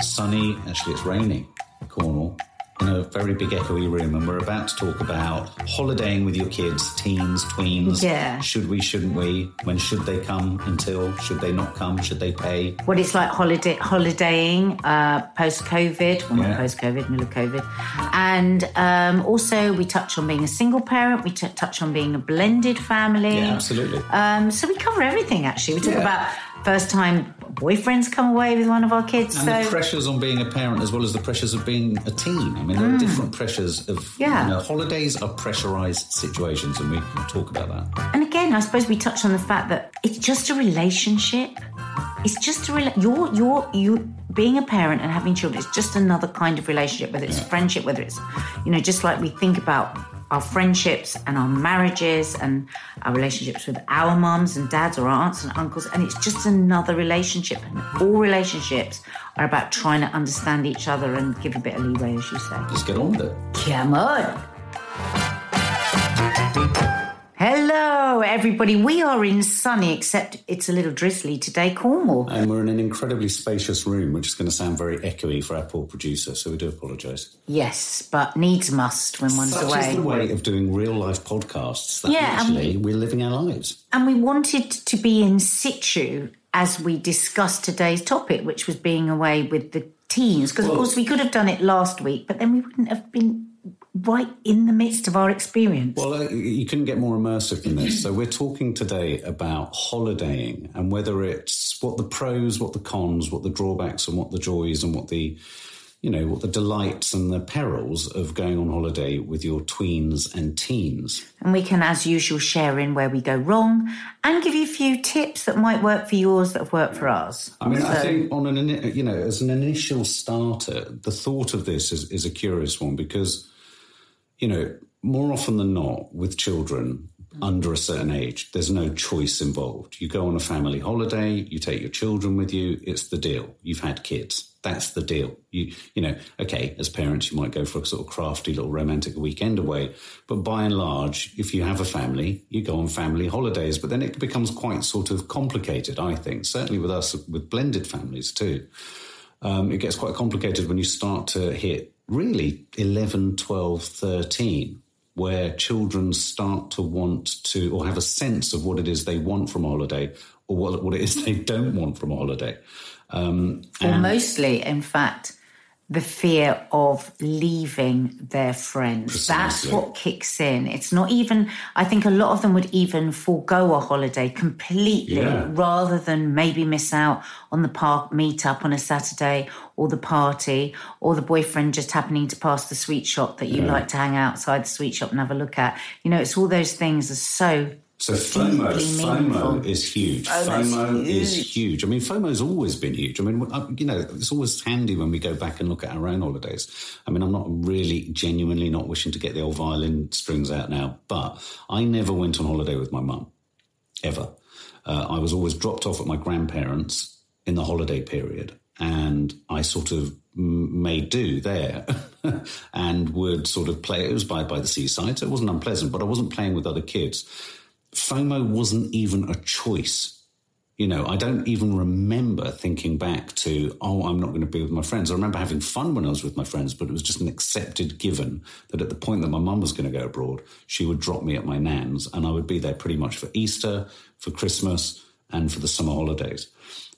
sunny, actually, it's raining, Cornwall, in a very big echoey room, and we're about to talk about holidaying with your kids, teens, tweens. Yeah. Should we, shouldn't we? When should they come? Until? Should they not come? Should they pay? What it's like holiday holidaying uh, post COVID, well, Yeah. not post COVID, middle of COVID, and um, also we touch on being a single parent. We t- touch on being a blended family. Yeah, absolutely. Um, so we cover everything actually. We talk Yeah. about first time boyfriends come away with one of our kids. And so the pressures on being a parent, as well as the pressures of being a teen. I mean, there are different pressures of. Mm. Yeah. You know, holidays are pressurized situations, and we can talk about that. And again, I suppose we touched on the fact that it's just a relationship. It's just a rela- you're you're you being a parent and having children. It's just another kind of relationship, whether it's friendship, whether it's you know, just like we think about our friendships and our marriages and our relationships with our mums and dads or aunts and uncles, and it's just another relationship. And all relationships are about trying to understand each other and give a bit of leeway, as you say. Let's get on with it. Come on. Hello, everybody. We are in sunny, except it's a little drizzly today, Cornwall. And we're in an incredibly spacious room, which is going to sound very echoey for our poor producer, so we do apologise. Yes, but needs must when one's Such away. is the way of doing real life podcasts that Yeah, actually we're living our lives. And we wanted to be in situ as we discussed today's topic, which was being away with the teens. Because, of course, we could have done it last week, but then we wouldn't have been right in the midst of our experience. Well, uh, you couldn't get more immersive than this. So we're talking today about holidaying and whether it's what the pros, what the cons, what the drawbacks, and what the joys, and what the you know what the delights and the perils of going on holiday with your tweens and teens. And we can, as usual, share in where we go wrong and give you a few tips that might work for yours that have worked for us. I mean, I think on an you know as an initial starter, the thought of this is, is a curious one because you know more often than not with children under a certain age, there's no choice involved. You go on a family holiday, you take your children with you. It's the deal. You've had kids. That's the deal. You you know, okay, as parents, you might go for a sort of crafty little romantic weekend away, but by and large, if you have a family, you go on family holidays. But then it becomes quite sort of complicated. I think certainly with us with blended families too um, it gets quite complicated when you start to hit really 11, 12, 13, where children start to want to or have a sense of what it is they want from a holiday or what, what it is they don't want from a holiday. Um, or mostly, in fact, the fear of leaving their friends. That's what kicks in. It's not even, I think a lot of them would even forego a holiday completely Yeah. rather than maybe miss out on the park meetup on a Saturday or the party or the boyfriend just happening to pass the sweet shop that you like to hang outside the sweet shop and have a look at. You know, it's all those things are so. So FOMO, FOMO is huge. FOMO is huge. huge. I mean, FOMO's always been huge. I mean, uh, you know, it's always handy when we go back and look at our own holidays. I mean, I'm not really genuinely not wishing to get the old violin strings out now, but I never went on holiday with my mum, ever. Uh, I was always dropped off at my grandparents in the holiday period, and I sort of made do there and would sort of play. It was by, by the seaside, so it wasn't unpleasant, but I wasn't playing with other kids. FOMO wasn't even a choice. You know, I don't even remember thinking back to, oh, I'm not going to be with my friends. I remember having fun when I was with my friends, but it was just an accepted given that at the point that my mum was going to go abroad, she would drop me at my nan's and I would be there pretty much for Easter, for Christmas, and for the summer holidays.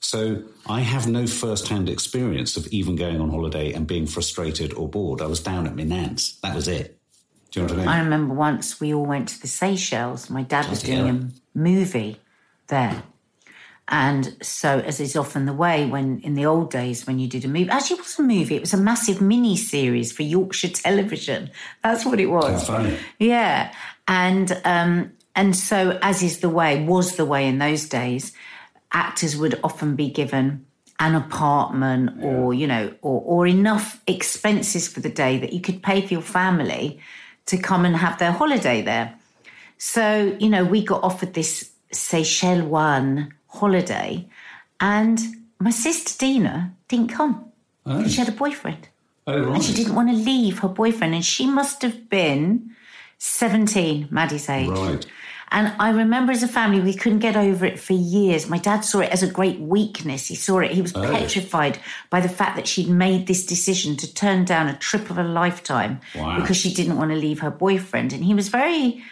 So I have no first hand experience of even going on holiday and being frustrated or bored. I was down at my nan's. That was it. Do you know what I mean? I remember once we all went to the Seychelles. My dad was doing a movie there. And so, as is often the way when in the old days when you did a movie, actually, it was a movie, it was a massive mini series for Yorkshire television. That's what it was. funny. Yeah. And, um, and so, as is the way, was the way in those days, actors would often be given an apartment or you know or, or enough expenses for the day that you could pay for your family to come and have their holiday there so you know we got offered this seychelles one holiday and my sister dina didn't come Oh. she had a boyfriend Oh, right. and she didn't want to leave her boyfriend and she must have been 17 maddie's age Right. And I remember as a family, we couldn't get over it for years. My dad saw it as a great weakness. He saw it, he was oh. petrified by the fact that she'd made this decision to turn down a trip of a lifetime Wow. because she didn't want to leave her boyfriend. And he was very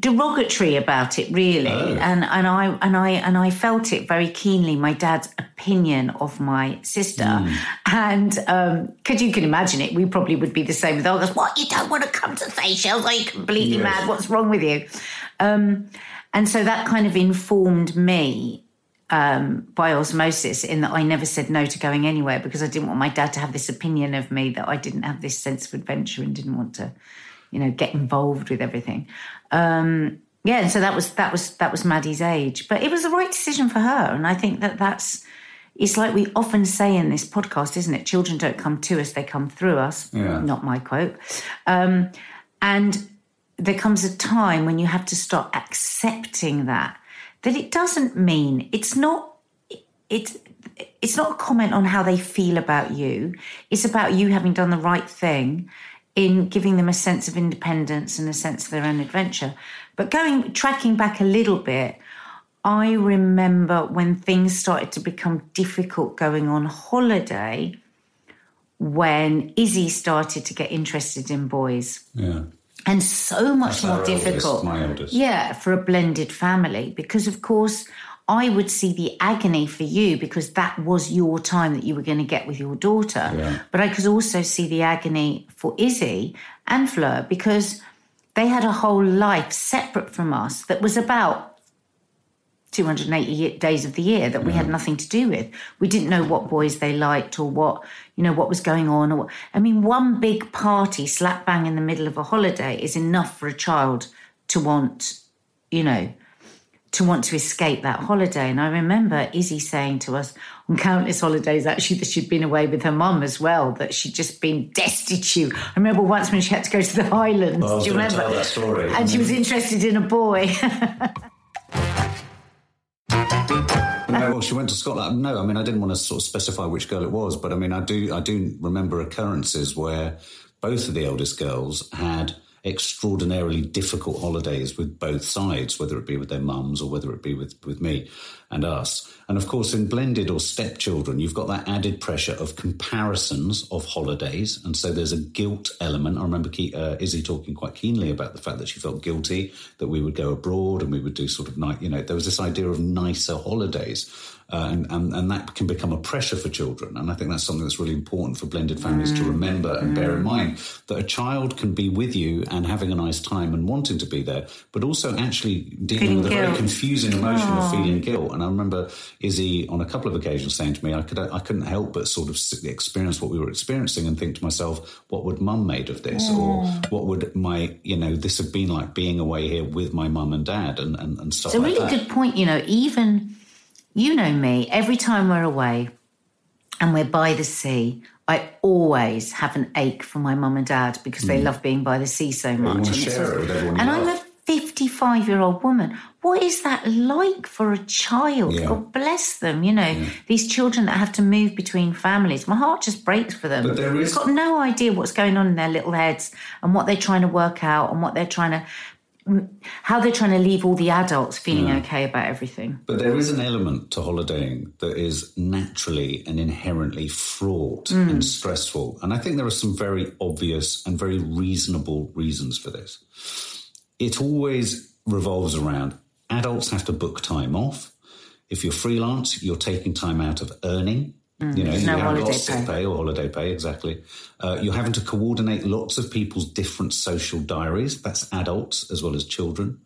derogatory about it really Oh. and and I and I and I felt it very keenly my dad's opinion of my sister Hmm. and um because you can imagine it we probably would be the same with others what you don't want to come to Seychelles are you completely Yes. mad what's wrong with you um and so that kind of informed me um, by osmosis in that I never said no to going anywhere because I didn't want my dad to have this opinion of me that I didn't have this sense of adventure and didn't want to, you know, get involved with everything. Um, yeah, and so that was that was that was Maddie's age, but it was the right decision for her, and I think that that's. It's like we often say in this podcast, isn't it? Children don't come to us; they come through us. Yeah. Not my quote. Um, and there comes a time when you have to start accepting that that it doesn't mean it's not it's it's not a comment on how they feel about you it's about you having done the right thing in giving them a sense of independence and a sense of their own adventure but going tracking back a little bit i remember when things started to become difficult going on holiday when izzy started to get interested in boys Yeah. and so much That's more difficult. my eldest. Yeah, for a blended family because of course I would see the agony for you because that was your time that you were going to get with your daughter. Yeah. But I could also see the agony for Izzy and Fleur because they had a whole life separate from us that was about 280 days of the year that we had nothing to do with. We didn't know what boys they liked or what, you know, what was going on. Or I mean, one big party slap bang in the middle of a holiday is enough for a child to want, you know, to want to escape that holiday. And I remember Izzy saying to us on countless holidays, actually, that she'd been away with her mum as well, that she'd just been destitute. I remember once when she had to go to the Highlands. I was do you remember? tell that story. And she was interested in a boy. Well, she went to Scotland. No, I mean, I didn't want to sort of specify which girl it was, but I mean, I do, I do remember occurrences where both of the eldest girls had extraordinarily difficult holidays with both sides, whether it be with their mums or whether it be with, with me and us. And of course, in blended or stepchildren, you've got that added pressure of comparisons of holidays. And so there's a guilt element. I remember uh, Izzy talking quite keenly about the fact that she felt guilty that we would go abroad and we would do sort of night, you know, there was this idea of nicer holidays. Uh, and, and, and that can become a pressure for children. And I think that's something that's really important for blended families to mm. remember and bear in mm. mind that a child can be with you and having a nice time and wanting to be there, but also actually dealing Feeling with a very confusing emotion of feeling guilt. And I remember Izzy on a couple of occasions saying to me, I could I couldn't help but sort of experience what we were experiencing and think to myself, what would mum made of this? Or mm. what would my, you know, this have been like being away here with my mum and dad and, and, and stuff It's a like really that. good point. You know, even you know me, every time we're away and we're by the sea, I always have an ache for my mum and dad because they mm. love being by the sea so much. And it's share it with And I'm a 55 year old woman. What is that like for a child? Yeah. God bless them. You know, these children that have to move between families. My heart just breaks for them. But there is- They've got no idea what's going on in their little heads and what they're trying to work out and what they're trying to how they're trying to leave all the adults feeling mm. okay about everything. But there is an element to holidaying that is naturally and inherently fraught mm. and stressful. And I think there are some very obvious and very reasonable reasons for this. It always revolves around adults have to book time off. If you're freelance, you're taking time out of earning. You know, you no haven't got sick pay. pay or holiday pay, exactly. Uh, you're having to coordinate lots of people's different social diaries. That's adults as well as children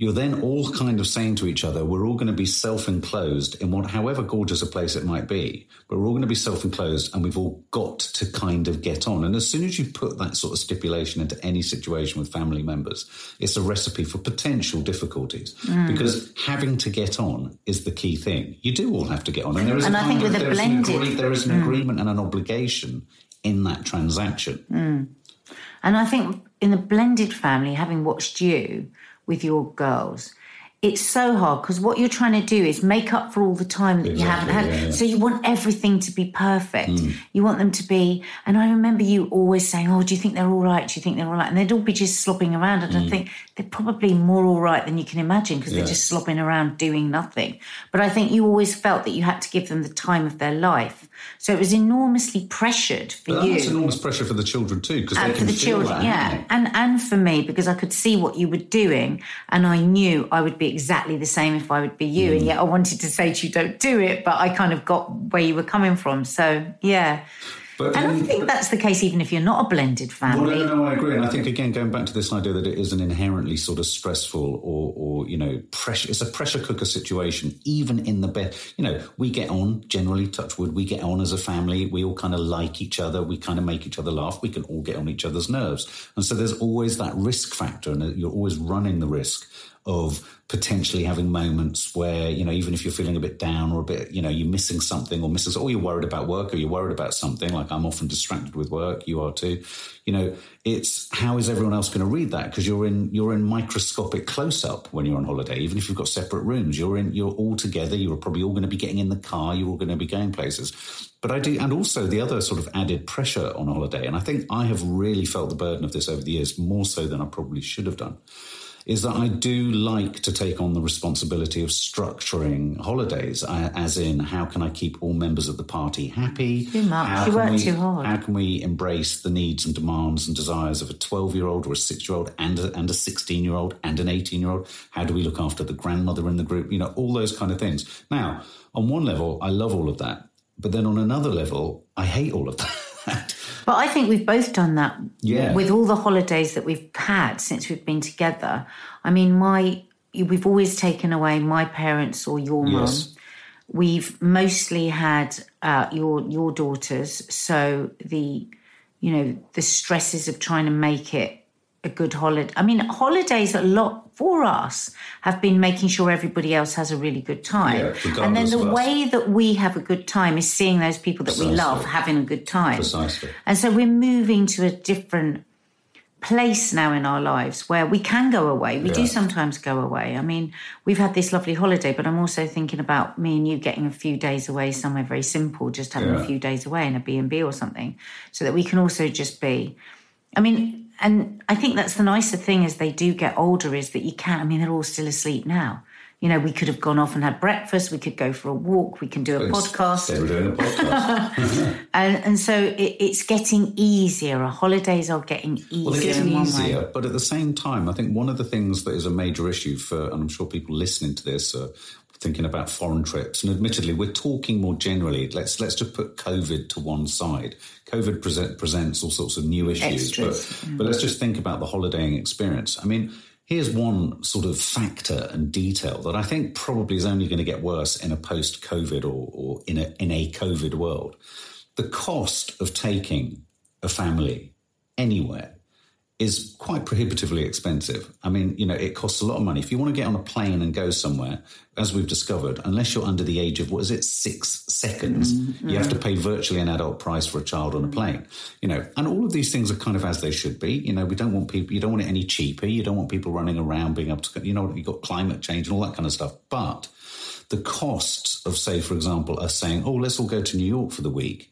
you're then all kind of saying to each other, we're all going to be self-enclosed in what, however gorgeous a place it might be, but we're all going to be self-enclosed and we've all got to kind of get on. And as soon as you put that sort of stipulation into any situation with family members, it's a recipe for potential difficulties Mm. because having to get on is the key thing. You do all have to get on. And there is And I think with a an blended- Mm. agree- there is an agreement and an obligation in that transaction. And I think in the blended family, having watched you with your girls, it's so hard because what you're trying to do is make up for all the time that you haven't had. Yeah, yeah. So you want everything to be perfect. Mm. You want them to be. And I remember you always saying, "Oh, do you think they're all right? Do you think they're all right?" And they'd all be just slopping around. And I Mm. think they're probably more all right than you can imagine because they're just slopping around doing nothing. But I think you always felt that you had to give them the time of their life. So it was enormously pressured for But you. that's enormous pressure for the children too, because and for the children, that, yeah, and and for me because I could see what you were doing, and I knew I would be exactly the same if I would be you, Mm. and yet I wanted to say to you, "Don't do it," but I kind of got where you were coming from. So yeah, But and I think that's the case even if you're not a blended Well, family. no, no, I agree, and I think again going back to this idea that it is an inherently sort of stressful or, or you know, pressure. It's a pressure cooker situation, even in the best. You know, we get on generally. Touch wood, we get on as a family. We all kind of like each other. We kind of make each other laugh. We can all get on each other's nerves, and so there's always that risk factor, and you're always running the risk of potentially having moments where you know even if you're feeling a bit down or a bit you know you're missing something or missing or you're worried about work or you're worried about something like i'm often distracted with work you are too you know it's how is everyone else going to read that? Because you're in you're in microscopic close up when you're on holiday even if you've got separate rooms you're in you're all together you're probably all going to be getting in the car you're all going to be going places. But i do and also the other sort of added pressure on holiday and i think i have really felt the burden of this over the years more so than i probably should have done is that I do like to take on the responsibility of structuring holidays, uh, as in how can I keep all members of the party happy? Too much. You work we- too hard. How can we embrace the needs and demands and desires of a 12 year old or a 6 year old and a 16 year old and an 18 year old? How do we look after the grandmother in the group? You know, all those kind of things. Now, on one level, I love all of that. But then on another level, I hate all of that. But I think we've both done that Yeah. with all the holidays that we've had since we've been together. I mean, my we've always taken away my parents or your mum. Yes. We've mostly had uh, your your daughters, so the you know the stresses of trying to make it a good holiday. I mean, holidays a lot for us have been making sure everybody else has a really good time, Yeah, and then the way that we have a good time is seeing those people that we love having a good time. Precisely. And so we're moving to a different place now in our lives where we can go away. We do sometimes go away. I mean, we've had this lovely holiday, but I'm also thinking about me and you getting a few days away somewhere very simple, just having a few days away in a B&B or something, so that we can also just be I mean, and I think that's the nicer thing as they do get older is that you can I mean, they're all still asleep now. You know, we could have gone off and had breakfast, we could go for a walk, we can do a podcast. They were doing a podcast. And and so it, it's getting easier. Our holidays are getting easier. Well, they're getting way. easier, but at the same time, I think one of the things that is a major issue for, and I'm sure people listening to this thinking about foreign trips. And admittedly, we're talking more generally. Let's let's just put COVID to one side. COVID present, presents all sorts of new issues, Extras, but but mm-hmm. let's just think about the holidaying experience. I mean. Here's one sort of factor and detail that I think probably is only going to get worse in a post-COVID or, or in a in a COVID world. The cost of taking a family anywhere is quite prohibitively expensive. I mean, you know, it costs a lot of money. If you want to get on a plane and go somewhere, as we've discovered, unless you're under the age of, what is it, six seconds, mm-hmm. you have to pay virtually an adult price for a child on a plane. You know, and all of these things are kind of as they should be. You know, we don't want people, you don't want it any cheaper. You don't want people running around being able to, you know, you've got climate change and all that kind of stuff. But the costs of, say, for example, us saying, oh, let's all go to New York for the week,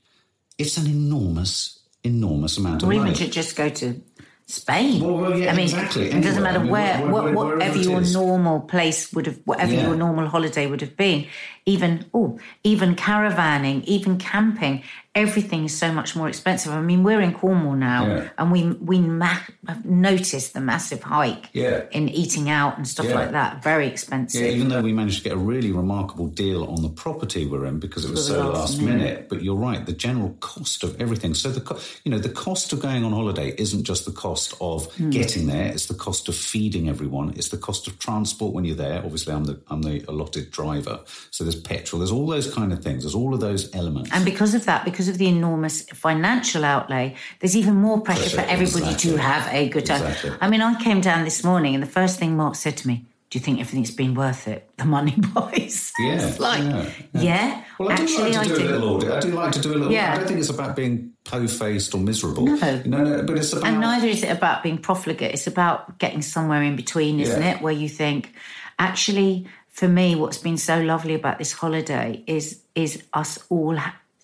it's an enormous, enormous amount of Or money. even to just go to Spain. Well, well, yeah, I mean, exactly. it doesn't matter I mean, where, where- what, where- whatever your is. normal place would have, whatever Yeah. your normal holiday would have been. Even oh, even caravanning, even camping, everything is so much more expensive. I mean, we're in Cornwall now, Yeah. and we we ma- have noticed the massive hike Yeah. in eating out and stuff Yeah. like that. Very expensive. Yeah, even though we managed to get a really remarkable deal on the property we're in because it was so last last minute. minute. But you're right, the general cost of everything. So the co- you know the cost of going on holiday isn't just the cost of Hmm. getting there; it's the cost of feeding everyone. It's the cost of transport when you're there. Obviously, I'm the I'm the allotted driver, so there's petrol. There's all those kind of things. There's all of those elements. And because of that, because of the enormous financial outlay, there's even more pressure, for everybody exactly. to have a good time. Exactly. I mean, I came down this morning, and the first thing Mark said to me, "Do you think everything's been worth it? The money buys." Yeah, like, yeah, yeah. Well, I do actually, like to I do, do. a little audit. I do like to do a little. Yeah. I don't think it's about being po-faced or miserable. No. no, no. But it's about And neither is it about being profligate. It's about getting somewhere in between, isn't Yeah. it? Where you think, actually, for me, what's been so lovely about this holiday is is us all.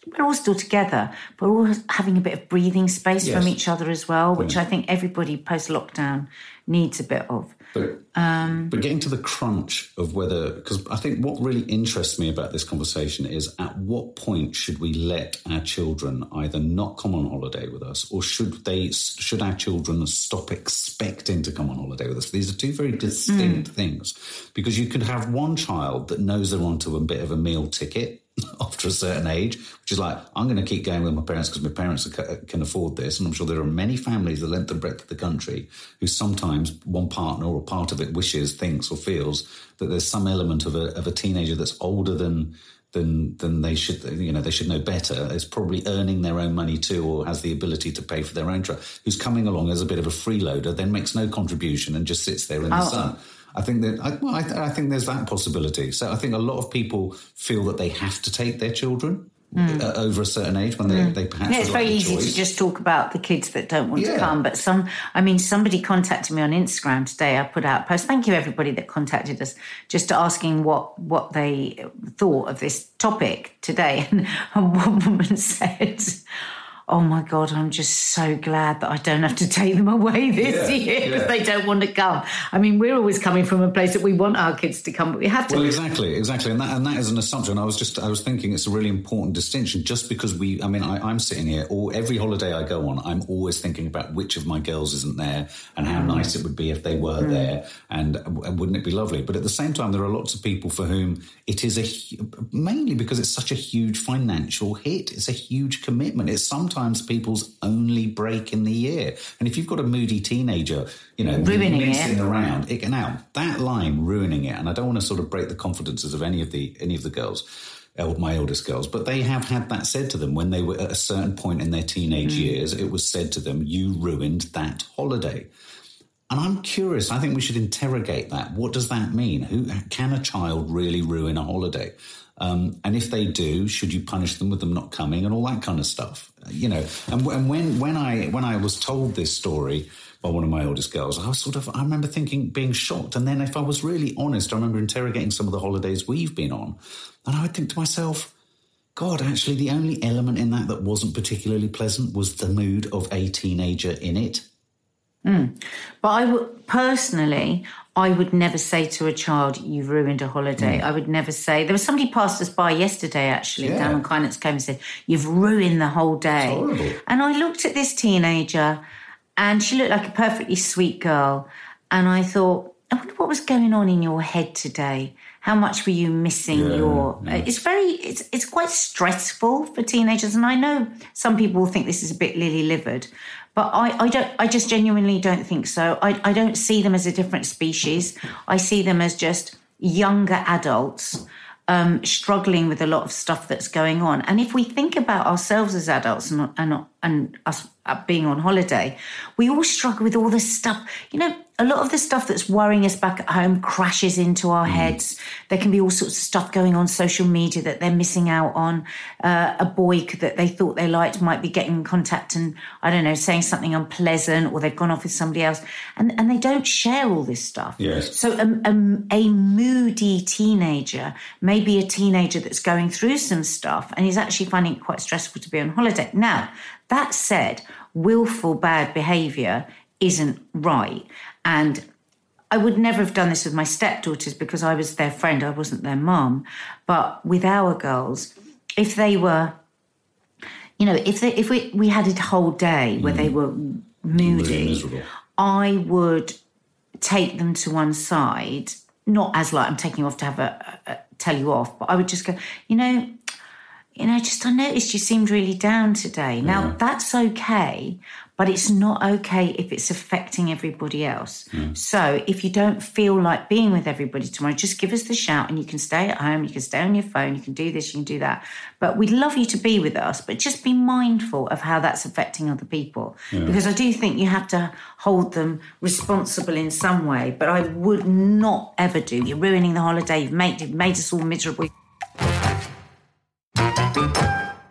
We're all still together, but we're all having a bit of breathing space Yes. from each other as well, which I think everybody post lockdown needs a bit of. But, Um, but getting to the crunch of whether, because I think what really interests me about this conversation is at what point should we let our children either not come on holiday with us, or should they should our children stop expecting to come on holiday with us? These are two very distinct things, because you could have one child that knows they're onto a bit of a meal ticket. After a certain age, which is like, I'm going to keep going with my parents because my parents can afford this. And I'm sure there are many families, the length and breadth of the country, who sometimes one partner or part of it wishes, thinks, or feels that there's some element of a, of a teenager that's older than than than they should you know they should know better is probably earning their own money too or has the ability to pay for their own trip who's coming along as a bit of a freeloader then makes no contribution and just sits there in the Oh. sun I think that I, well, I, th- I think there's that possibility. So I think a lot of people feel that they have to take their children uh, over a certain age when they, they perhaps. Yeah, it's very easy choice. to just talk about the kids that don't want to come. But some, I mean, somebody contacted me on Instagram today. I put out a post. Thank you, everybody that contacted us, just asking what what they thought of this topic today. And one woman said. Oh my God, I'm just so glad that I don't have to take them away this Yeah, year because yeah. they don't want to come. I mean, we're always coming from a place that we want our kids to come, but we have to. Well, exactly, exactly, and that and that is an assumption. I was just I was thinking it's a really important distinction. Just because we, I mean, I, I'm sitting here, or every holiday I go on, I'm always thinking about which of my girls isn't there, and how nice it would be if they were hmm. there, and, and wouldn't it be lovely? But at the same time, there are lots of people for whom it is a mainly because it's such a huge financial hit. It's a huge commitment. It's sometimes people's only break in the year, and if you've got a moody teenager, you know, Ruining it. around. It, can now that line ruining it, and I don't want to sort of break the confidences of any of the any of the girls, uh, my eldest girls, but they have had that said to them when they were at a certain point in their teenage mm. years. It was said to them, "You ruined that holiday." And I'm curious. I think we should interrogate that. What does that mean? Who can a child really ruin a holiday? Um, and if they do, should you punish them with them not coming and all that kind of stuff? You know. And, and when when I when I was told this story by one of my oldest girls, I was sort of I remember thinking being shocked. And then if I was really honest, I remember interrogating some of the holidays we've been on, and I would think to myself. God, actually, the only element in that that wasn't particularly pleasant was the mood of a teenager in it. But I would personally, I would never say to a child, "You've ruined a holiday." Mm. I would never say. There was somebody passed us by yesterday, actually, Yeah. down on Kynance Cove, and said, "You've ruined the whole day." And I looked at this teenager, and she looked like a perfectly sweet girl, and I thought, I wonder what was going on in your head today. How much were you missing Yeah, your? Uh, it's very, it's it's quite stressful for teenagers, and I know some people will think this is a bit lily livered, but I, I don't, I just genuinely don't think so. I, I don't see them as a different species. I see them as just younger adults um, struggling with a lot of stuff that's going on. And if we think about ourselves as adults and and, and us being on holiday, we all struggle with all this stuff. You know, a lot of the stuff that's worrying us back at home crashes into our heads. There can be all sorts of stuff going on social media that they're missing out on. Uh, a boy that they thought they liked might be getting in contact and I don't know, saying something unpleasant, or they've gone off with somebody else, and and they don't share all this stuff. Yes. So um, um, a moody teenager, maybe a teenager that's going through some stuff and is actually finding it quite stressful to be on holiday. Now, that said, willful bad behaviour isn't right. And I would never have done this with my stepdaughters because I was their friend, I wasn't their mum. But with our girls, if they were you know, if they, if we we had a whole day where they were Mm. Really moody, miserable. I would take them to one side, not as like I'm taking off to have a, a, a tell you off, but I would just go, you know, you know, just I noticed you seemed really down today. Now that's okay, but it's not okay if it's affecting everybody else. Mm. So if you don't feel like being with everybody tomorrow, just give us the shout and you can stay at home, you can stay on your phone, you can do this, you can do that. But we'd love you to be with us, but just be mindful of how that's affecting other people. Because I do think you have to hold them responsible in some way, but I would not ever do. You're ruining the holiday, you've made, you've made us all miserable.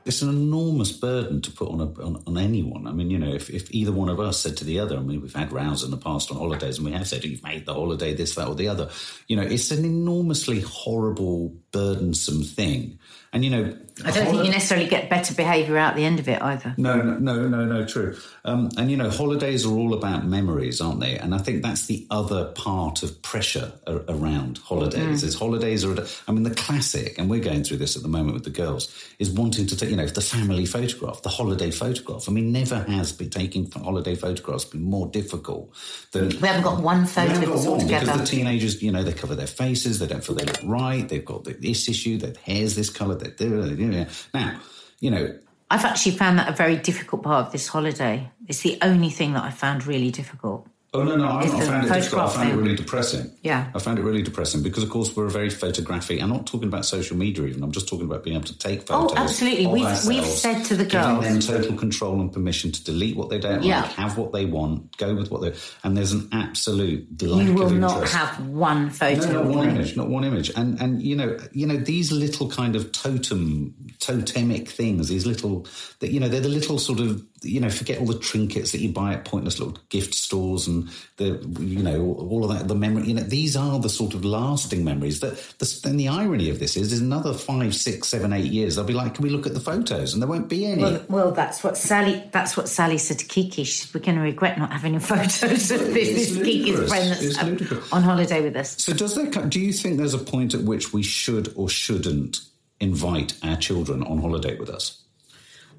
It's an enormous burden to put on, a, on on anyone. I mean, you know, if, if either one of us said to the other, I mean, we've had rows in the past on holidays, and we have said, oh, "You've made the holiday this, that, or the other." You know, it's an enormously horrible, burdensome thing. And you know, I don't think you necessarily get better behaviour out the end of it either. No, no, no, no, no, true. Um, and you know, holidays are all about memories, aren't they? And I think that's the other part of pressure a- around holidays. Is holidays are, I mean, the classic, and we're going through this at the moment with the girls, is wanting to take, you know, the family photograph, the holiday photograph. I mean, never has been taking holiday photographs been more difficult than We haven't got one photo haven't got one because the teenagers, you know, they cover their faces, they don't feel they look right, they've got this issue, their hair's this colour, they're, they're, you know. Now, you know, I've actually found that a very difficult part of this holiday. It's the only thing that I found really difficult. Oh no, no, I, I Is the found it difficult. I found it really depressing. Yeah. I found it really depressing because, of course, we're a very photographic. I'm not talking about social media even. I'm just talking about being able to take oh, photos. Oh, absolutely. We've- we've said to the girls, giving them total control and permission to delete what they don't Yeah. like, have what they want, go with what they. And there's an absolute lack You will not have one photo. No, not one me. image, not one image. And and you know, you know, these little kind of totem totemic things, these little that you know, they're the little sort of you know, forget all the trinkets that you buy at pointless little gift stores and the you know, all of that, the memory, you know, these are the sort of lasting memories that the, then the irony of this is is another five, six, seven, eight years, they'll be like, Can we look at the photos? And there won't be any. Well, well, that's what Sally. That's what Sally said to Kiki. She said, "We're going to regret not having any photos of this, this Kiki's friend that's on holiday with us." So, does co- Do you think there's a point at which we should or shouldn't invite our children on holiday with us?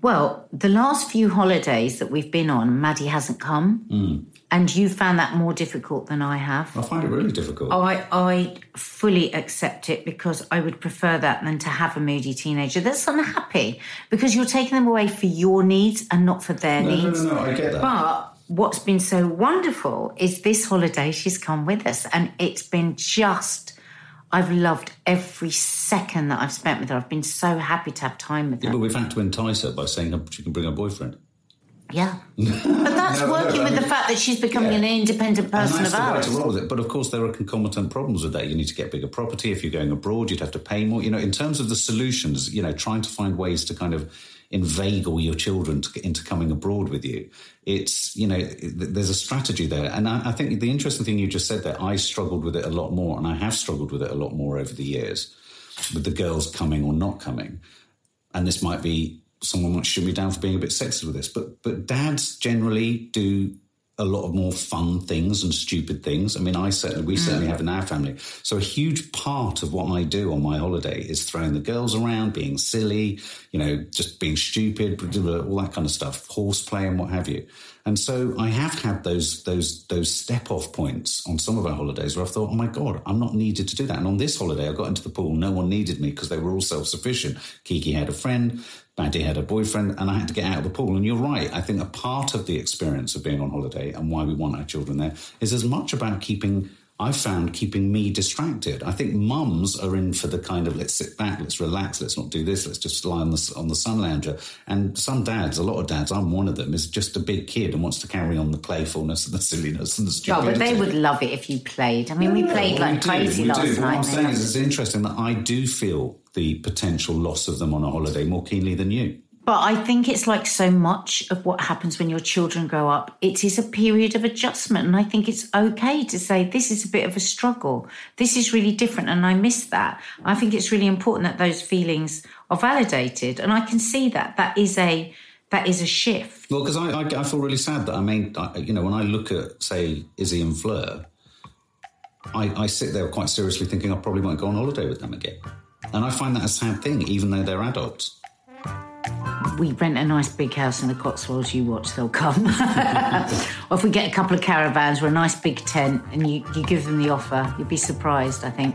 Well, the last few holidays that we've been on, Maddie hasn't come, Hmm. and you found that more difficult than I have. I find it really difficult. I I fully accept it because I would prefer that than to have a moody teenager that's unhappy because you're taking them away for your needs and not for their no, no, needs. no, no, I get that. But what's been so wonderful is this holiday she's come with us, and it's been just. I've loved every second that I've spent with her. I've been so happy to have time with her. Yeah, but we've had to entice her by saying oh, she can bring her boyfriend. Yeah. But that's No, no, working I with the fact that she's becoming Yeah. an independent And person that's of the way to roll with it. But of course, there are concomitant problems with that. You need to get bigger property. If you're going abroad, you'd have to pay more. You know, in terms of the solutions, you know, trying to find ways to kind of inveigle your children to, into coming abroad with you. It's, you know, there's a strategy there. And I, I think the interesting thing you just said there, I struggled with it a lot more, and I have struggled with it a lot more over the years with the girls coming or not coming. and this might be someone might shoot me down for being a bit sexist with this, but but dads generally do a lot of more fun things and stupid things. I mean, I certainly we certainly mm. have in our family. So a huge part of what I do on my holiday is throwing the girls around, being silly, you know, just being stupid, all that kind of stuff, horseplay and what have you. And so I have had those those those step off points on some of our holidays where I've thought, oh my god, I'm not needed to do that. And on this holiday, I got into the pool, no one needed me because they were all self sufficient. Kiki had a friend, Maddie had a boyfriend, and I had to get out of the pool. And you're right. I think a part of the experience of being on holiday and why we want our children there is as much about keeping. I've found keeping me distracted. I think mums are in for the kind of let's sit back, let's relax, let's not do this, let's just lie on the on the sun lounger. And some dads, a lot of dads, I'm one of them, is just a big kid and wants to carry on the playfulness and the silliness and the Oh, stupidity. but they would love it if you played. I mean, we played like do, crazy we last do. But What. I'm saying is, it's interesting that I do feel the potential loss of them on a holiday more keenly than you. But I think it's like so much of what happens when your children grow up. It is a period of adjustment. And I think it's okay to say, this is a bit of a struggle. This is really different. And I miss that. I think it's really important that those feelings are validated. And I can see that. That is a that is a shift. Well, because I, I, I feel really sad that I mean, I, you know, when I look at, say, Izzy and Fleur, I, I sit there quite seriously thinking I probably won't go on holiday with them again. And I find that a sad thing, even though they're adults. We rent a nice big house in the Cotswolds, you watch, they'll come. or if we get a couple of caravans or a nice big tent and you, you give them the offer, you'd be surprised, I think.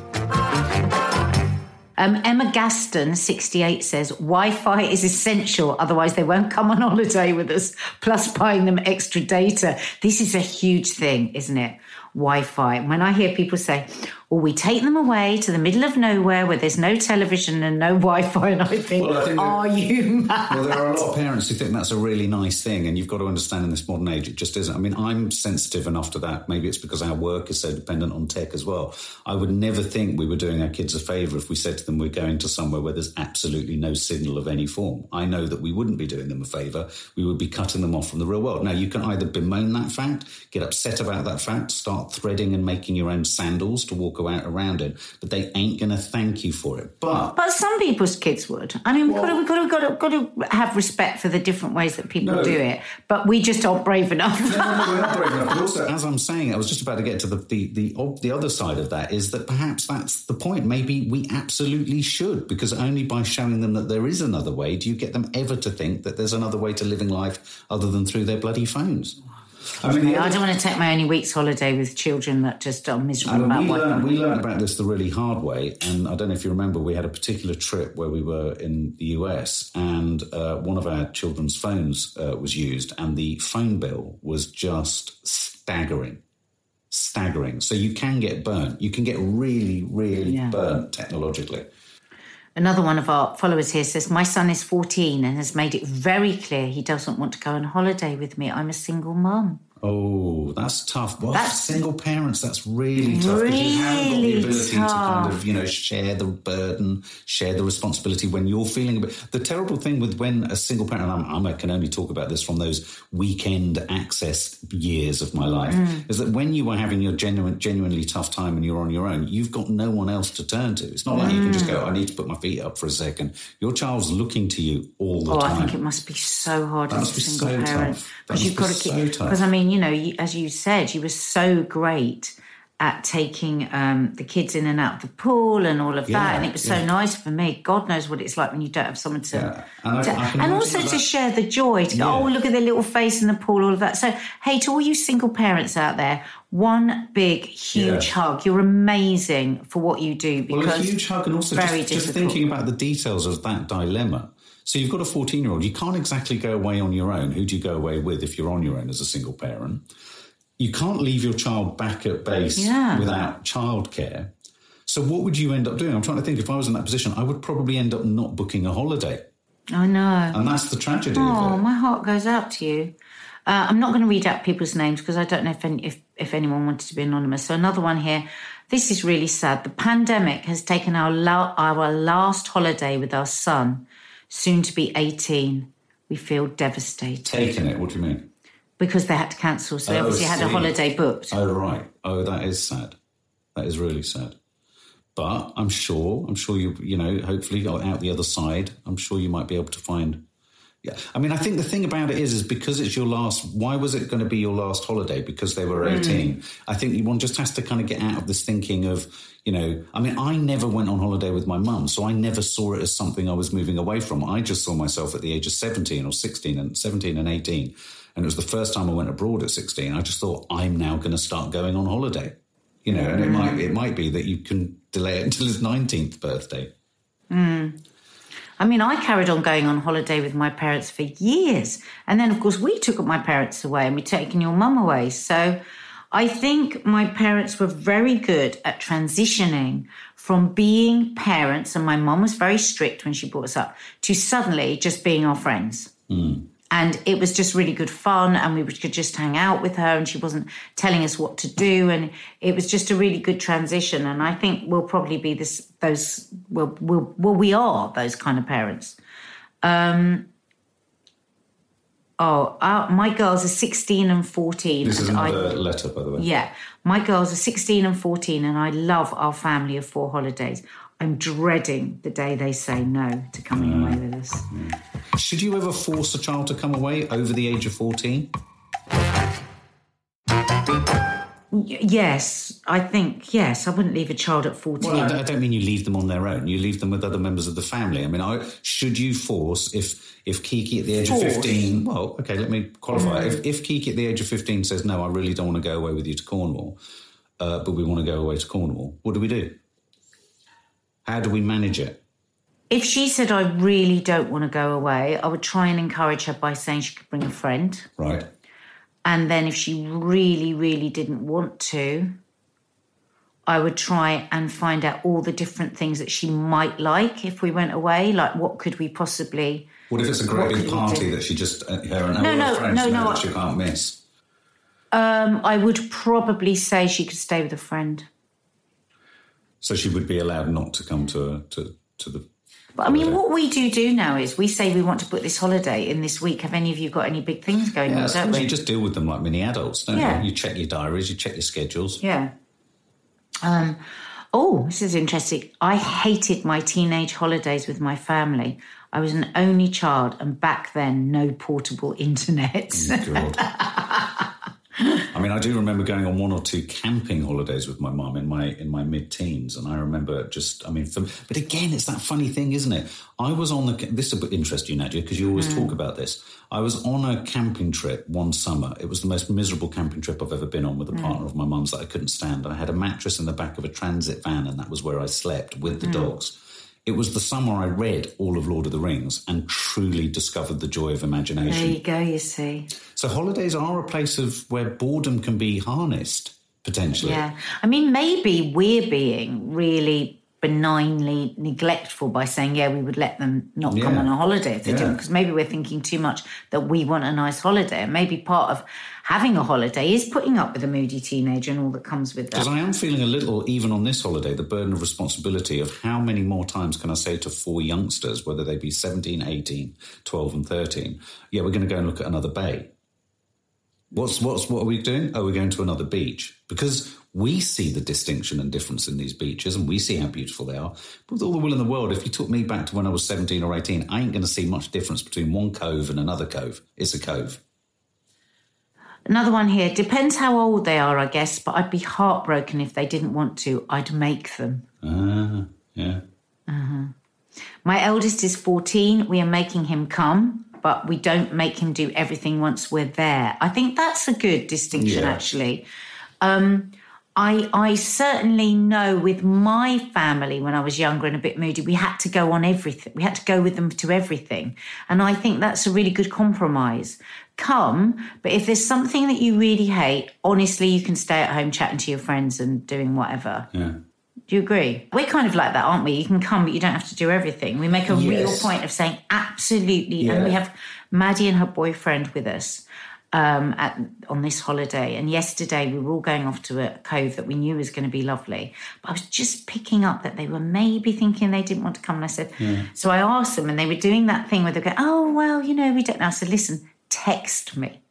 Um, Emma Gaston, 68, says Wi Fi is essential, otherwise, they won't come on holiday with us, plus buying them extra data. This is a huge thing, isn't it? Wi Fi. When I hear people say, or we take them away to the middle of nowhere where there's no television and no Wi-Fi, and I think, well, I think are you mad? Well, there are a lot of parents who think that's a really nice thing, and you've got to understand in this modern age it just isn't. I mean, I'm sensitive enough to that. Maybe it's because our work is so dependent on tech as well. I would never think we were doing our kids a favour if we said to them we're going to somewhere where there's absolutely no signal of any form. I know that we wouldn't be doing them a favour. We would be cutting them off from the real world. Now, you can either bemoan that fact, get upset about that fact, start threading and making your own sandals to walk out around it, but they ain't going to thank you for it. But but some people's kids would. I mean, we've, got, to, we've got, to, got to have respect for the different ways that people no, do it, but we just aren't brave enough. no, no, we're not brave enough. But also, as I'm saying, I was just about to get to the, the the the other side of that is that perhaps that's the point. Maybe we absolutely should, because only by showing them that there is another way do you get them ever to think that there's another way to living life other than through their bloody phones. I mean, I don't want to take my only week's holiday with children that just are miserable about we learned, we learned about this the really hard way, and I don't know if you remember, we had a particular trip where we were in the US, and uh, one of our children's phones uh, was used, and the phone bill was just staggering staggering. So you can get burnt. You can get really, really yeah. burnt technologically. Another one of our followers here says, My son is 14 and has made it very clear he doesn't want to go on holiday with me. I'm a single mum. Oh, that's tough. Well, that's single parents, that's really tough really because you haven't got the ability tough. to kind of, you know, share the burden, share the responsibility when you're feeling a bit. The terrible thing with when a single parent, I'm, i can only talk about this from those weekend access years of my life, mm. is that when you are having your genuine, genuinely tough time and you're on your own, you've got no one else to turn to. It's not like mm. you can just go, I need to put my feet up for a second. Your child's looking to you all the oh, time. I think it must be so hard that as a single so parent. Because you've got to keep, because I mean, you know, you, as you said, you were so great at taking um, the kids in and out of the pool and all of yeah, that. And it was so nice for me. God knows what it's like when you don't have someone to. Yeah. And, to, I, I and also to share the joy, to go, oh, look at their little face in the pool, all of that. So, hey, to all you single parents out there, one big, huge hug. You're amazing for what you do. Because well, a huge hug, and also just, just thinking about the details of that dilemma. So you've got a 14 year old. You can't exactly go away on your own. Who do you go away with if you're on your own as a single parent? You can't leave your child back at base yeah. without childcare. So what would you end up doing? I'm trying to think. If I was in that position, I would probably end up not booking a holiday. I know. And that's the tragedy. Oh, my heart goes out to you. Uh, I'm not going to read out people's names because I don't know if, any, if if anyone wanted to be anonymous. So another one here. This is really sad. The pandemic has taken our la- our last holiday with our son soon to be 18. We feel devastated. Taking it? What do you mean? Because they had to cancel. So they oh, obviously had a holiday booked. Oh, right. Oh, that is sad. That is really sad. But I'm sure, I'm sure you, you know, hopefully out the other side, I'm sure you might be able to find yeah, I mean, I think the thing about it is, is because it's your last. Why was it going to be your last holiday? Because they were eighteen. Mm. I think one just has to kind of get out of this thinking of, you know. I mean, I never went on holiday with my mum, so I never saw it as something I was moving away from. I just saw myself at the age of seventeen or sixteen and seventeen and eighteen, and it was the first time I went abroad at sixteen. I just thought I'm now going to start going on holiday, you know. And it might it might be that you can delay it until his nineteenth birthday. Mm. I mean, I carried on going on holiday with my parents for years. And then, of course, we took my parents away and we taken your mum away. So I think my parents were very good at transitioning from being parents, and my mum was very strict when she brought us up, to suddenly just being our friends. Mm. And it was just really good fun and we could just hang out with her and she wasn't telling us what to do and it was just a really good transition and i think we'll probably be this those well we'll, well we are those kind of parents um oh uh, my girls are 16 and 14 This is and I- another letter, by the way. yeah. My girls are 16 and 14, and I love our family of four holidays. I'm dreading the day they say no to coming away with us. Should you ever force a child to come away over the age of 14? Yes, I think, yes, I wouldn't leave a child at 14. Well, I don't, I don't mean you leave them on their own. You leave them with other members of the family. I mean, I, should you force if if Kiki at the age Force? of fifteen? Well, okay, let me qualify. If, if Kiki at the age of fifteen says no, I really don't want to go away with you to Cornwall, uh, but we want to go away to Cornwall, what do we do? How do we manage it? if she said, I really don't want to go away, I would try and encourage her by saying she could bring a friend. Right. And then if she really, really didn't want to, I would try and find out all the different things that she might like if we went away. Like, what could we possibly. What if it's a great big party that she just uh, her and all No, her no, friends no, know no, that I- she can't miss? Um, I would probably say she could stay with a friend. So she would be allowed not to come to to to the. But I mean, what we do do now is we say we want to book this holiday in this week. Have any of you got any big things going Yeah, on? Don't we? you just deal with them like mini adults, don't Yeah. you? You check your diaries, you check your schedules. Yeah. Um, oh, this is interesting. I hated my teenage holidays with my family. I was an only child, and back then, no portable internet. God. I mean, I do remember going on one or two camping holidays with my mum in my in my mid teens, and I remember just, I mean, for, but again, it's that funny thing, isn't it? I was on the this will interest you, Nadia, because you always hmm. talk about this. I was on a camping trip one summer. It was the most miserable camping trip I've ever been on with a hmm. partner of my mum's that I couldn't stand. I had a mattress in the back of a transit van, and that was where I slept with the hmm. dogs. It was the summer I read all of Lord of the Rings and truly discovered the joy of imagination. there you go, you see. So holidays are a place of where boredom can be harnessed potentially. Yeah. I mean, maybe we're being really benignly neglectful by saying, yeah, we would let them not come on a holiday if they Yeah. didn't, because maybe we're thinking too much that we want a nice holiday. And maybe part of having a holiday is putting up with a moody teenager and all that comes with that. Because I am feeling a little, even on this holiday, the burden of responsibility of how many more times can I say to four youngsters, whether they be 17, 18, 12, and 13, yeah, we're going to go and look at another bay. What's, what's, what are we doing? Oh, we're going to another beach. Because we see the distinction and difference in these beaches and we see how beautiful they are. But with all the will in the world, if you took me back to when I was 17 or 18, I ain't going to see much difference between one cove and another cove. It's a cove. Another one here. Depends how old they are, I guess, but I'd be heartbroken if they didn't want to. I'd make them. Ah, yeah. Uh-huh. My eldest is 14. We are making him come, but we don't make him do everything once we're there. I think that's a good distinction, Yeah. actually. Um, I, I certainly know with my family when I was younger and a bit moody, we had to go on everything. We had to go with them to everything. And I think that's a really good compromise. Come, but if there's something that you really hate, honestly, you can stay at home chatting to your friends and doing whatever. Yeah. Do you agree? We're kind of like that, aren't we? You can come, but you don't have to do everything. We make a real point of saying absolutely. And we have Maddie and her boyfriend with us um, at, on this holiday. And yesterday we were all going off to a cove that we knew was going to be lovely. But I was just picking up that they were maybe thinking they didn't want to come. And I said, so I asked them, and they were doing that thing where they go, oh, well, you know, we don't know. I said, listen, text me.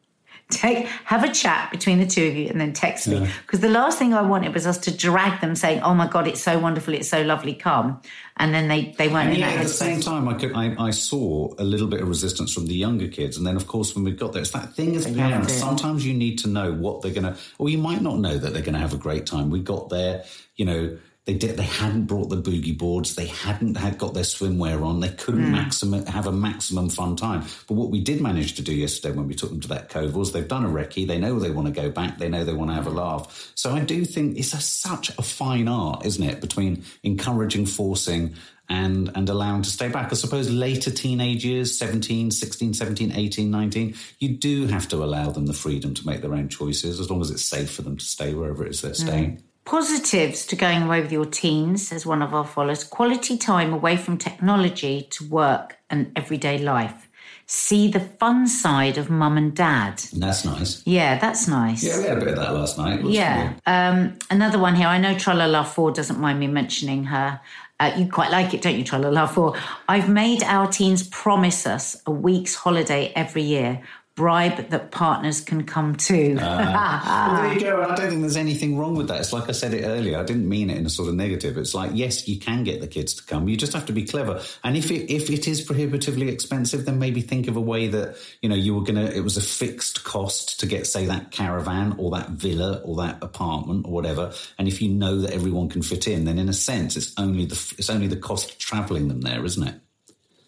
Take, have a chat between the two of you and then text me. Because the last thing I wanted was us to drag them saying, oh my God, it's so wonderful, it's so lovely, come. And then they, they weren't And in that at the same time, I, could, I, I saw a little bit of resistance from the younger kids. And then, of course, when we got there, it's that thing as parents. Sometimes you need to know what they're going to, or you might not know that they're going to have a great time. We got there, you know, they did. They hadn't brought the boogie boards. They hadn't had got their swimwear on. They couldn't Hmm. maximum have a maximum fun time. But what we did manage to do yesterday when we took them to that cove was they've done a recce. They know they want to go back. They know they want to have a laugh. So I do think it's a, such a fine art, isn't it, between encouraging, forcing, and and allowing to stay back. I suppose later teenage years, 17, 16, 17, 18, 19, you do have to allow them the freedom to make their own choices as long as it's safe for them to stay wherever it is they're staying. Positives to going away with your teens, says one of our followers. Quality time away from technology to work and everyday life. see the fun side of mum and dad. That's nice. Yeah, that's nice. Yeah, we had a bit of that last night. Yeah. Um, another one here. I know Tralala 4 doesn't mind me mentioning her. Uh, you quite like it, don't you, Tralala 4? I've made our teens promise us a week's holiday every year. Bribe that partners can come too. Well, there you go. I don't think there's anything wrong with that. It's like I said it earlier. I didn't mean it in a sort of negative. It's like, yes, you can get the kids to come. You just have to be clever. And if it, if it is prohibitively expensive, then maybe think of a way that, you know, you were to, it was a fixed cost to get, say, that caravan or that villa or that apartment or whatever. And if you know that everyone can fit in, then in a sense, it's only the, it's only the cost of traveling them there, isn't it?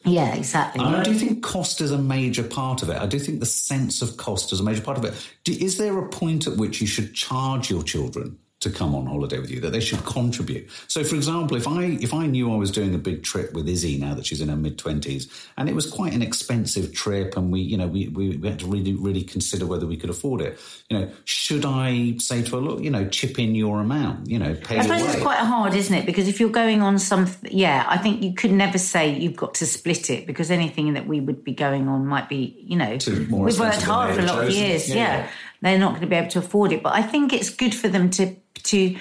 Yeah, exactly. And I do think cost is a major part of it. I do think the sense of cost is a major part of it. Do, is there a point at which you should charge your children to come on holiday with you? That they should contribute. So, for example, if I if I knew I was doing a big trip with Izzy now that she's in her mid twenties, and it was quite an expensive trip, and we you know we, we we had to really really consider whether we could afford it. You know, should I say to her, look, you know, chip in your amount, you know, pay I suppose it's quite hard, isn't it? Because if you're going on some, yeah, I think you could never say you've got to split it because anything that we would be going on might be, you know, we've worked hard for a lot of years. Yeah, Yeah, yeah. They're not going to be able to afford it. But I think it's good for them to to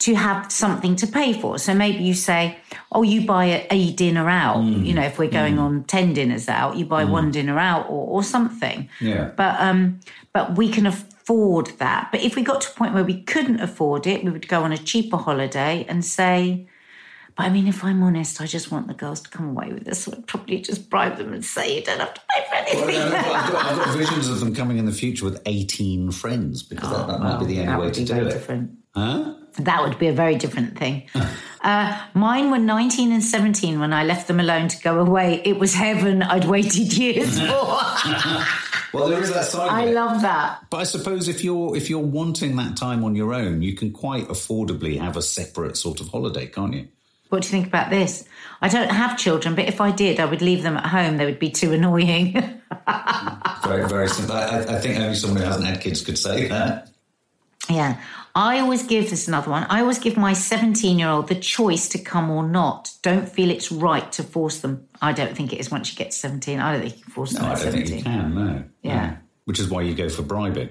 to have something to pay for. So maybe you say, oh, you buy a, a dinner out. Mm. You know, if we're going on ten dinners out, you buy one dinner out or, or something. Yeah. But um, but we can afford that. But if we got to a point where we couldn't afford it, we would go on a cheaper holiday and say. But I mean, if I'm honest, I just want the girls to come away with this. So I'd probably just bribe them and say you don't have to pay for anything. Well, no, I've, got, I've, got, visions of them coming in the future with 18 friends because that, that might be the only way to do it. different. Huh? That would be a very different thing. uh, mine were 19 and 17 when I left them alone to go away. It was heaven I'd waited years for. Well, there is that side. I of it. love that. But I suppose if you're if you're wanting that time on your own, you can quite affordably have a separate sort of holiday, can't you? What do you think about this? I don't have children, but if I did, I would leave them at home. They would be too annoying. Very, very simple. I, I think only someone who hasn't had kids could say that. yeah. I always give this is another one. I always give my 17 year old the choice to come or not. Don't feel it's right to force them. I don't think it is once you get to 17. I don't think you can force them No, I don't think you can. No. Yeah. No. Which is why you go for bribing.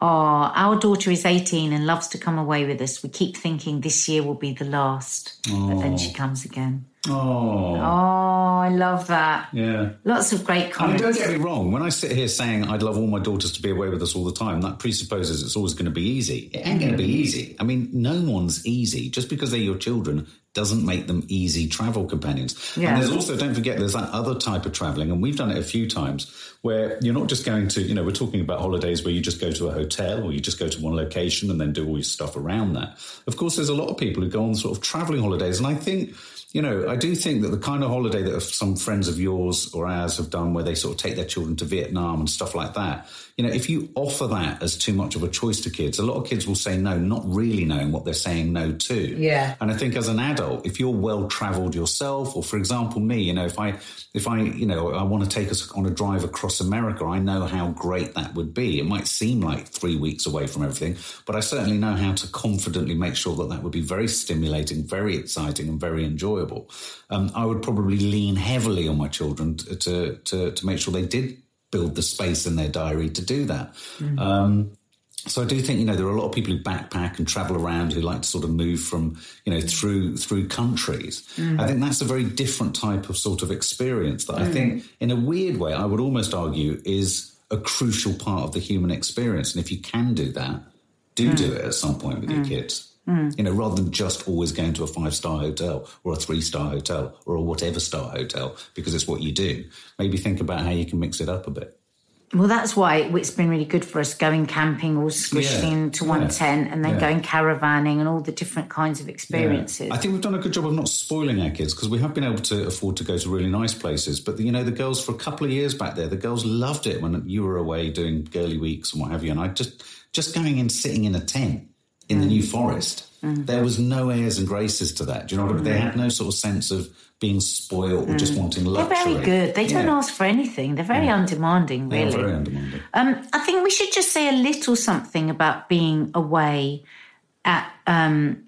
Oh, our daughter is 18 and loves to come away with us. We keep thinking this year will be the last, but then she oh. comes again. Oh, Oh, I love that. yeah. Lots of great I mean, comments. don't get me wrong. When I sit here saying I'd love all my daughters to be away with us all the time, that presupposes it's always going to be easy. It ain't going to be easy. I mean, no one's easy. Just because they're your children doesn't make them easy travel companions. Yeah. And there's also, don't forget, there's that other type of traveling, and we've done it a few times, where you're not just going to, you know, we're talking about holidays where you just go to a hotel or you just go to one location and then do all your stuff around that. Of course, there's a lot of people who go on sort of traveling holidays, and I think you know, I do think that the kind of holiday that some friends of yours or ours have done, where they sort of take their children to Vietnam and stuff like that, you know, if you offer that as too much of a choice to kids, a lot of kids will say no, not really knowing what they're saying no to. Yeah. And I think as an adult, if you're well traveled yourself, or for example, me, you know, if I, if I, you know, I want to take us on a drive across America, I know how great that would be. It might seem like three weeks away from everything, but I certainly know how to confidently make sure that that would be very stimulating, very exciting, and very enjoyable. Um, I would probably lean heavily on my children to, to, to, to make sure they did build the space in their diary to do that. Mm. Um, so I do think you know there are a lot of people who backpack and travel around who like to sort of move from you know through through countries. Mm. I think that's a very different type of sort of experience that I mm. think in a weird way I would almost argue is a crucial part of the human experience. And if you can do that, do do it at some point with your kids. Mm. You know, rather than just always going to a five star hotel or a three star hotel or a whatever star hotel because it's what you do. Maybe think about how you can mix it up a bit. Well, that's why it's been really good for us going camping all squished Yeah, into yeah, one tent and then yeah. going caravanning and all the different kinds of experiences. I think we've done a good job of not spoiling our kids because we have been able to afford to go to really nice places. But you know, the girls for a couple of years back there, the girls loved it when you were away doing girly weeks and what have you. And I just just going and sitting in a tent in the New Forest. There was no airs and graces to that. Do you know what I mean? They had no sort of sense of being spoiled or just wanting luxury. They're very good. They don't Yeah. ask for anything. They're very undemanding, They are really. very undemanding. Um, I think we should just say a little something about being away at um,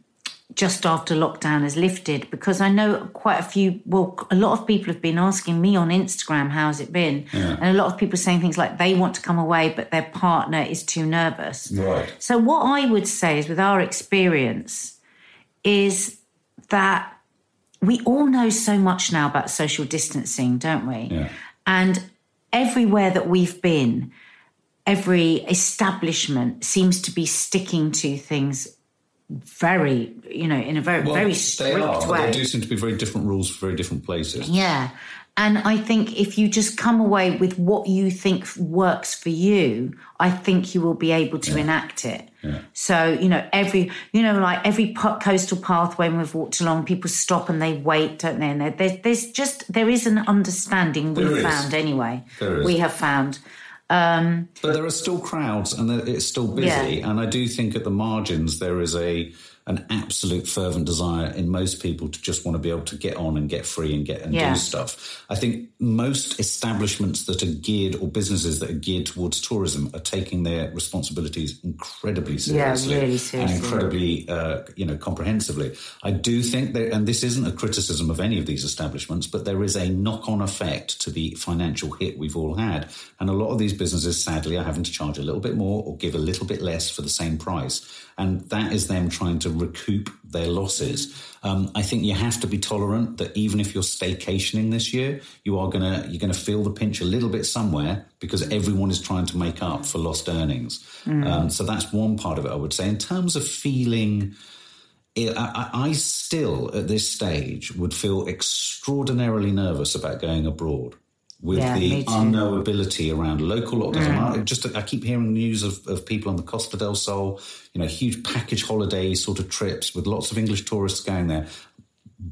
just after lockdown has lifted because I know quite a few, well, a lot of people have been asking me on Instagram, how's it been? Yeah. And a lot of people saying things like they want to come away, but their partner is too nervous. Right. So, what I would say is, with our experience, is that we all know so much now about social distancing, don't we? Yeah. And everywhere that we've been, every establishment seems to be sticking to things very, you know, in a very, very they strict are, but way. they do seem to be very different rules for very different places. Yeah. And I think if you just come away with what you think works for you, I think you will be able to enact it. So, you know, every, you know, like every coastal pathway we've walked along, people stop and they wait, don't they? And there's, there's just, there is an understanding we've found anyway. There is. We have found. Um, but there are still crowds and it's still busy. Yeah. And I do think at the margins there is a an absolute fervent desire in most people to just want to be able to get on and get free and get and Yeah. do stuff. I think most establishments that are geared or businesses that are geared towards tourism are taking their responsibilities incredibly seriously, yeah, really seriously. and incredibly, uh, you know, comprehensively. I do think that, and this isn't a criticism of any of these establishments, but there is a knock-on effect to the financial hit we've all had, and a lot of these businesses, sadly, are having to charge a little bit more or give a little bit less for the same price, and that is them trying to recoup their losses. Um, I think you have to be tolerant that even if you're staycationing this year, you are gonna you're gonna feel the pinch a little bit somewhere because everyone is trying to make up for lost earnings. Um, so that's one part of it. I would say in terms of feeling. I I still, at this stage, would feel extraordinarily nervous about going abroad with Yeah, the unknowability around local lockdowns. Mm. I just I keep hearing news of, of people on the Costa del Sol, you know, huge package holiday sort of trips with lots of English tourists going there.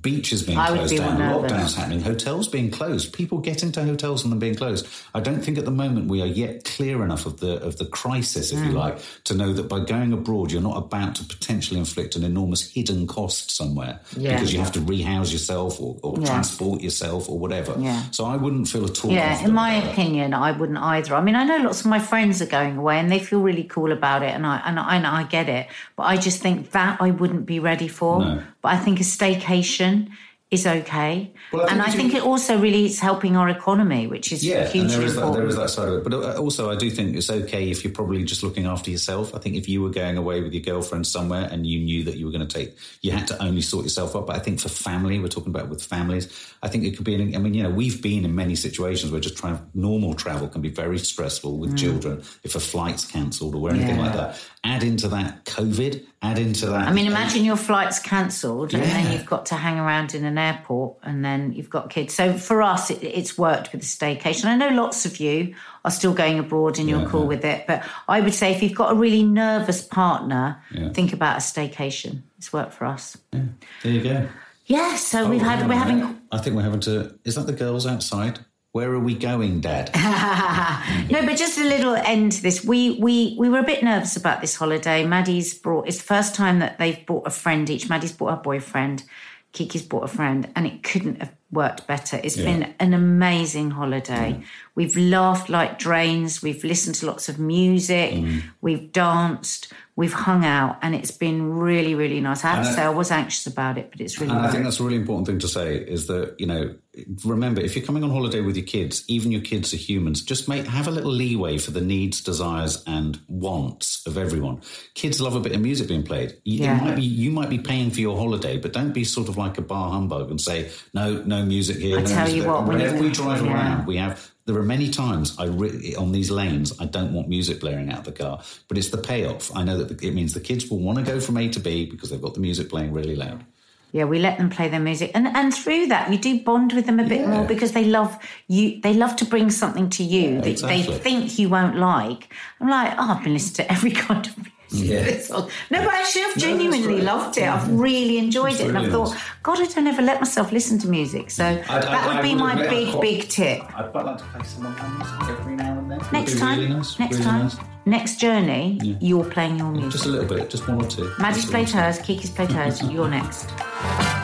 Beaches being I closed down, lockdowns happening, hotels being closed, people getting to hotels and them being closed. I don't think at the moment we are yet clear enough of the of the crisis, if you Mm. like, to know that by going abroad you're not about to potentially inflict an enormous hidden cost somewhere Yeah. because you have to rehouse yourself or, or Yeah. transport yourself or whatever. Yeah. So I wouldn't feel at all. Yeah, in my opinion, I wouldn't either. I mean, I know lots of my friends are going away and they feel really cool about it, and I and I, and I get it. But I just think that I wouldn't be ready for. No. But I think a staycation is okay, Well, I and I you- think it also really is helping our economy, which is Yeah, and hugely there is, that, there is that side of it. But uh, also, I do think it's okay if you're probably just looking after yourself. I think if you were going away with your girlfriend somewhere and you knew that you were going to take, you had to only sort yourself up. But I think for family, we're talking about with families, I think it could be, an, I mean, you know, we've been in many situations where just trying normal travel can be very stressful with children if a flight's cancelled or anything Mm. Yeah. like that. Add into that COVID, add into that. I mean, imagine your flight's cancelled and then you've got to hang around in an airport and then you've got kids. So for us, it, it's worked with the staycation. I know lots of you are still going abroad and you're Yeah, cool yeah. with it. But I would say if you've got a really nervous partner, Yeah. think about a staycation. It's worked for us. There you go. Yeah, so oh, we've Oh, had, we're having. I think we're having to. Is that the girls outside? Where are we going, Dad? No, but just a little end to this. We we we were a bit nervous about this holiday. Maddie's brought it's the first time that they've brought a friend each. Maddie's brought her boyfriend, Kiki's brought a friend, and it couldn't have worked better. It's Yeah. been an amazing holiday. We've laughed like drains, we've listened to lots of music, Mm. we've danced, we've hung out, and it's been really, really nice. I have to And I- say I was anxious about it, but it's really And I think that's a really important thing to say is that, you know, remember, if you're coming on holiday with your kids, even your kids are humans, just make have a little leeway for the needs, desires, and wants of everyone. Kids love a bit of music being played. You, it Yeah. might be, you might be paying for your holiday, but don't be sort of like a bar humbug and say, no, no music here. I tell you what, Whenever we drive yeah. around, we have. There are many times I re- on these lanes I don't want music blaring out of the car, but it's the payoff. I know that the, it means the kids will want to go from A to B because they've got the music playing really loud. Yeah, we let them play their music, and and through that, you do bond with them a bit Yeah. more because they love you. They love to bring something to you that exactly. they think you won't like. I'm like, oh, I've been listening to every kind of music. Yeah. No, but actually, I've genuinely great. loved it. I've really enjoyed it, and I've thought. God, I don't ever let myself listen to music. So mm. that would be my big, big tip. I'd quite like to play some of my music every now and then. Next time, really nice, next really time, nice. next journey, you're playing your music. Just a little bit, just one or two. Maddie's played hers, Kiki's played hers. You're next.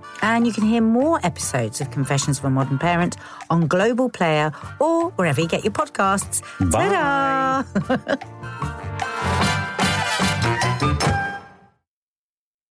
And you can hear more episodes of Confessions of a Modern Parent on Global Player or wherever you get your podcasts. Bye. Ta-da!